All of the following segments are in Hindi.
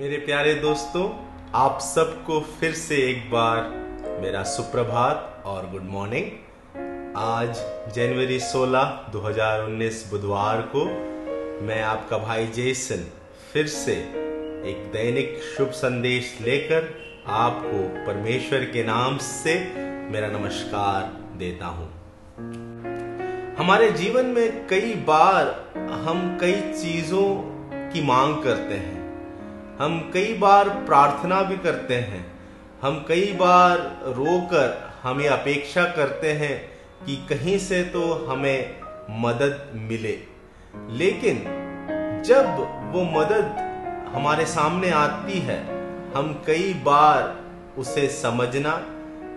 मेरे प्यारे दोस्तों, आप सबको फिर से एक बार मेरा सुप्रभात और गुड मॉर्निंग। आज जनवरी 16 2019 बुधवार को मैं आपका भाई जेसन फिर से एक दैनिक शुभ संदेश लेकर आपको परमेश्वर के नाम से मेरा नमस्कार देता हूँ। हमारे जीवन में कई बार हम कई चीज़ों की मांग करते हैं। हम कई बार प्रार्थना भी करते हैं। हम कई बार रोकर हम अपेक्षा करते हैं कि कहीं से तो हमें मदद मिले। लेकिन जब वो मदद हमारे सामने आती है, हम कई बार उसे समझना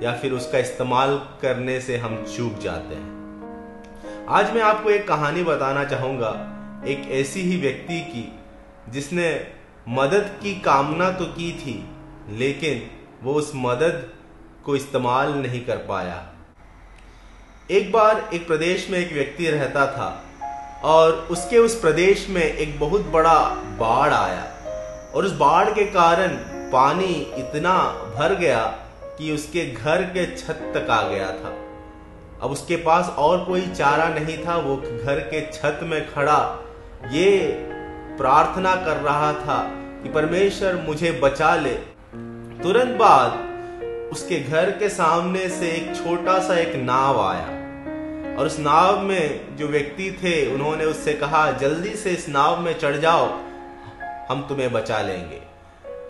या फिर उसका इस्तेमाल करने से हम चूक जाते हैं। आज मैं आपको एक कहानी बताना चाहूँगा, एक ऐसी ही व्यक्ति की, जिसने मदद की कामना तो की थी, लेकिन वो उस मदद को इस्तेमाल नहीं कर पाया। एक बार एक प्रदेश में एक व्यक्ति रहता था और उसके उस प्रदेश में एक बहुत बड़ा बाढ़ आया और उस बाढ़ के कारण पानी इतना भर गया कि उसके घर के छत तक आ गया था। अब उसके पास और कोई चारा नहीं था, वो घर के छत में खड़ा। ये प्रार्थना कर रहा था कि परमेश्वर मुझे बचा ले। तुरंत बाद उसके घर के सामने से एक छोटा सा एक नाव आया। और उस नाव में जो व्यक्ति थे, उन्होंने उससे कहा, जल्दी से इस नाव में चढ़ जाओ, हम तुम्हें बचा लेंगे।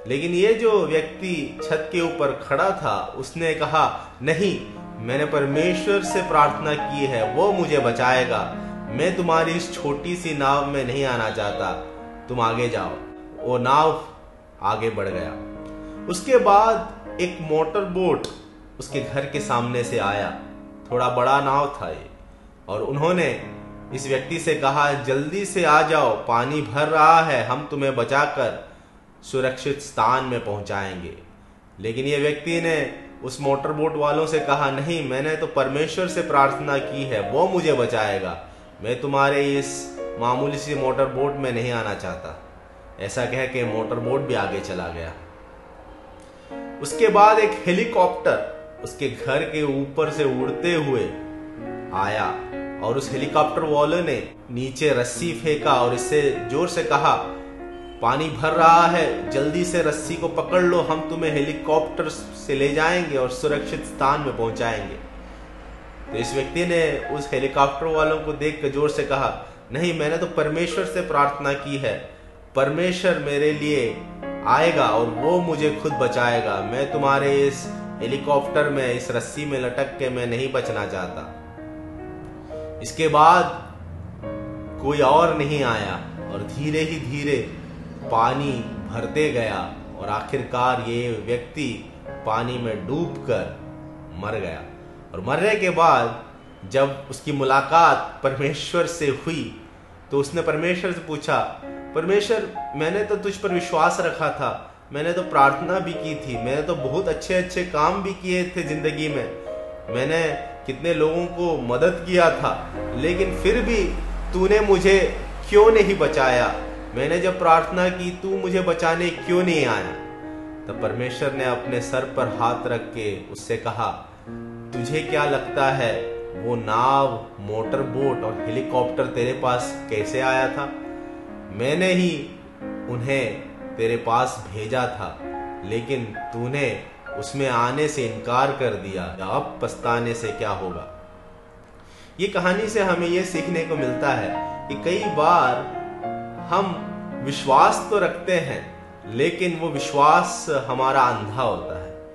लेकिन ये जो व्यक्ति छत के ऊपर खड़ा था, उसने कहा, नहीं, मैंने परमेश्वर से प्रार्थना की है, वो मुझे बचाएगा। मैं तुम्हारी इस छोटी सी नाव में नहीं आना चाहता। तुम आगे जाओ। वो नाव आगे बढ़ गया। उसके बाद एक मोटर बोट उसके घर के सामने से आया। थोड़ा बड़ा नाव था ये। और उन्होंने इस व्यक्ति से कहा, जल्दी से आ जाओ, पानी भर रहा है, हम तुम्हें बचाकर सुरक्षित स्थान में पहुंचाएँगे। लेकिन ये व्यक्ति ने उस मोटर बोट वालों से कहा, नहीं, मैंने तो परमेश्वर से प्रार्थना की है, वो मुझे बचाएगा। मैं तुम्हारे इस मामूली सी मोटर बोट में नहीं आना चाहता। ऐसा कह के मोटर बोट भी आगे चला गया। उसके बाद एक हेलीकॉप्टर उसके घर के ऊपर से उड़ते हुए आया और उस हेलीकॉप्टर वाले ने नीचे रस्सी फेंका और इससे ज़ोर से कहा, पानी भर रहा है, जल्दी से रस्सी को पकड़ लो, हम तुम्हें हेलीकॉप्टर से ले जाएँगे और सुरक्षित स्थान में पहुंचाएँगे। तो इस व्यक्ति ने उस हेलीकॉप्टर वालों को देख कर ज़ोर से कहा नहीं, मैंने तो परमेश्वर से प्रार्थना की है। परमेश्वर मेरे लिए आएगा और वो मुझे खुद बचाएगा। मैं तुम्हारे इस हेलीकॉप्टर में, इस रस्सी में लटक के मैं नहीं बचना चाहता। इसके बाद कोई और नहीं आया और धीरे ही धीरे पानी भरते गया और आखिरकार ये व्यक्ति पानी में डूब कर मर गया। और मरने के बाद जब उसकी मुलाकात परमेश्वर से हुई तो उसने परमेश्वर से पूछा, परमेश्वर, मैंने तो तुझ पर विश्वास रखा था। मैंने तो प्रार्थना भी की थी। मैंने तो बहुत अच्छे अच्छे काम भी किए थे ज़िंदगी में। मैंने कितने लोगों को मदद किया था, लेकिन फिर भी तूने मुझे क्यों नहीं बचाया? मैंने जब प्रार्थना की, तू मुझे बचाने क्यों नहीं आया? तब परमेश्वर ने अपने सर पर हाथ रख के उससे कहा, तुझे क्या लगता है वो नाव, मोटर बोट और हेलीकॉप्टर तेरे पास कैसे आया था? मैंने ही उन्हें तेरे पास भेजा था, लेकिन तूने उसमें आने से इनकार कर दिया। अब पछताने से क्या होगा? ये कहानी से हमें यह सीखने को मिलता है कि कई बार हम विश्वास तो रखते हैं, लेकिन वो विश्वास हमारा अंधा होता है।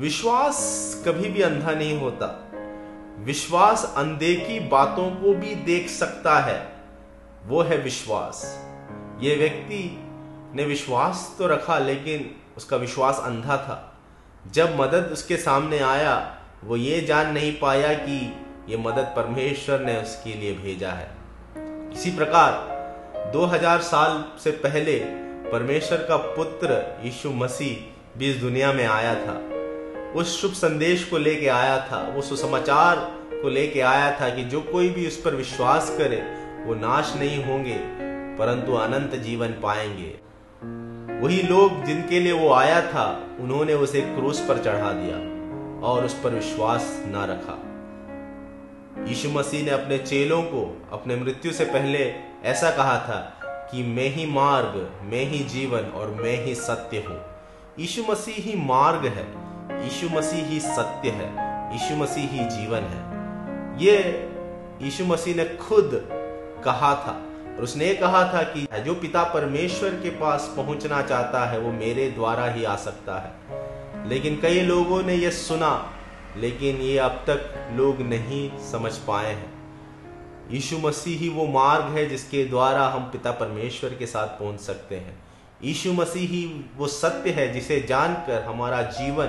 विश्वास कभी भी अंधा नहीं होता। विश्वास अनदेखी बातों को भी देख सकता है। वो है विश्वास। ये व्यक्ति ने विश्वास तो रखा, लेकिन उसका विश्वास अंधा था। जब मदद उसके सामने आया, वो ये जान नहीं पाया कि ये मदद परमेश्वर ने उसके लिए भेजा है। इसी प्रकार 2000 साल से पहले परमेश्वर का पुत्र यीशु मसीह भी इस दुनिया में आया था। उस शुभ संदेश को लेके आया था वो सुसमाचार को लेके आया था कि जो कोई भी उस पर विश्वास करे, वो नाश नहीं होंगे, परंतु अनंत जीवन पाएँगे। वही लोग जिनके लिए वो आया था, उन्होंने उसे क्रूस पर चढ़ा दिया और उस पर विश्वास न रखा। यीशु मसीह ने अपने चेलों को, अपने मृत्यु से पहले ऐसा कहा था कि मैं ही मार्ग, मैं ही जीवन और मैं ही सत्य हूँ। यीशु मसीह ही मार्ग है। यीशु मसीह ही सत्य है, यीशु मसीह ही जीवन है। ये यीशु मसीह ने खुद कहा था और उसने कहा था कि जो पिता परमेश्वर के पास पहुँचना चाहता है, वो मेरे द्वारा ही आ सकता है। लेकिन कई लोगों ने यह सुना, लेकिन ये अब तक लोग नहीं समझ पाए हैं। यीशु मसीह ही वो मार्ग है जिसके द्वारा हम पिता परमेश्वर के साथ पहुँच सकते हैं। यीशु मसीह ही वो सत्य है जिसे जानकर हमारा जीवन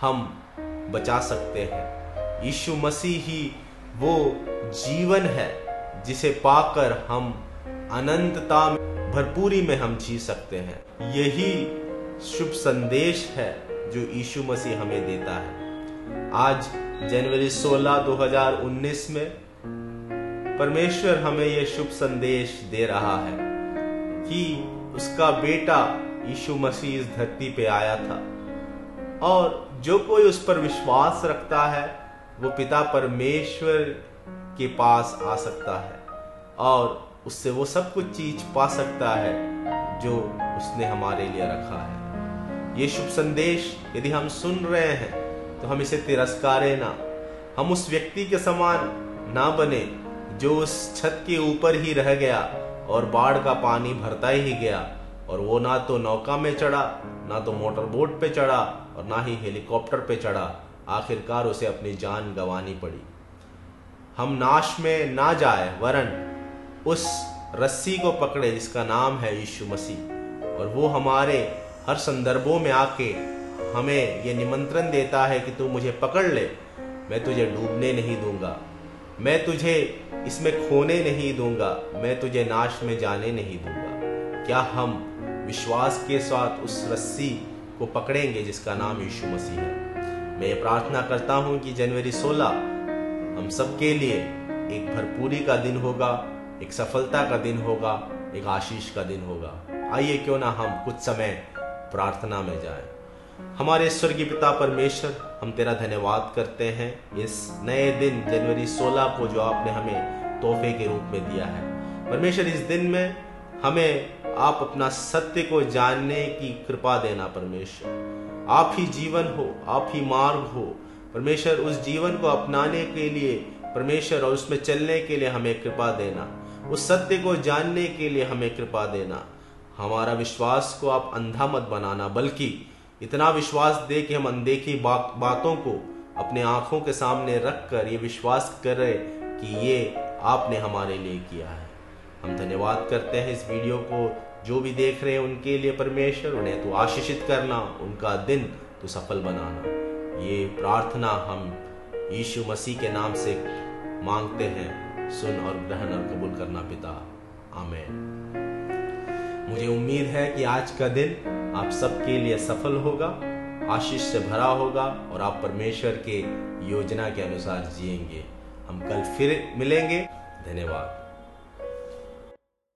हम बचा सकते हैं। यीशु मसीह ही वो जीवन है जिसे पाकर हम अनंतता में, भरपूरी में हम जी सकते हैं। यही शुभ संदेश है जो यीशु मसीह हमें देता है। आज जनवरी 16 2019 में परमेश्वर हमें यह शुभ संदेश दे रहा है कि उसका बेटा यीशु मसीह इस धरती पे आया था। और जो कोई उस पर विश्वास रखता है, वो पिता परमेश्वर के पास आ सकता है और उससे वो सब कुछ चीज़ पा सकता है जो उसने हमारे लिए रखा है। ये शुभ संदेश यदि हम सुन रहे हैं तो हम इसे तिरस्कारे ना। हम उस व्यक्ति के समान ना बने जो उस छत के ऊपर ही रह गया और बाढ़ का पानी भरता ही गया और वो ना तो नौका में चढ़ा, ना तो मोटर बोट पे चढ़ा और ना ही हेलीकॉप्टर पे चढ़ा। आखिरकार उसे अपनी जान गंवानी पड़ी। हम नाश में ना जाए, वरन उस रस्सी को पकड़े जिसका नाम है यीशु मसीह। और वो हमारे हर संदर्भों में आके हमें ये निमंत्रण देता है कि तू मुझे पकड़ ले। मैं तुझे डूबने नहीं दूँगा। मैं तुझे इसमें खोने नहीं दूँगा। मैं तुझे नाश में जाने नहीं दूँगा। क्या हम विश्वास के साथ उस रस्सी को पकड़ेंगे, जिसका नाम यीशु मसीह है। मैं ये प्रार्थना करता हूँ कि जनवरी 16 हम सबके लिए एक भरपूरी का दिन होगा, एक सफलता का दिन होगा, एक आशीष का दिन होगा। आइए क्यों ना हम कुछ समय प्रार्थना में जाएँ। हमारे स्वर्गीय पिता परमेश्वर, हम तेरा धन्यवाद करते हैं इस नए दिन, जनवरी 16 को जो आपने हमें तोहफे के रूप में दिया है। परमेश्वर, इस दिन में हमें आप अपना सत्य को जानने की कृपा देना परमेश्वर। आप ही जीवन हो आप ही मार्ग हो। परमेश्वर उस जीवन को अपनाने के लिए परमेश्वर और उसमें चलने के लिए हमें कृपा देना। उस सत्य को जानने के लिए हमें कृपा देना। हमारा विश्वास को आप अंधा मत बनाना बल्कि इतना विश्वास दे कि हम अनदेखी बा, बातों को अपने आँखों के सामने रख कर ये विश्वास कर रहे कि ये आपने हमारे लिए किया है। हम धन्यवाद करते हैं इस वीडियो को। जो भी देख रहे हैं उनके लिए परमेश्वर, उन्हें तो आशीषित करना, उनका दिन तो सफल बनाना। ये प्रार्थना हम यीशु मसीह के नाम से मांगते हैं। सुन और ग्रहण और कबूल करना पिता। आमेन। मुझे उम्मीद है कि आज का दिन आप सबके लिए सफल होगा, आशीष से भरा होगा और आप परमेश्वर के योजना के अनुसार जिएँगे। हम कल फिर मिलेंगे। धन्यवाद।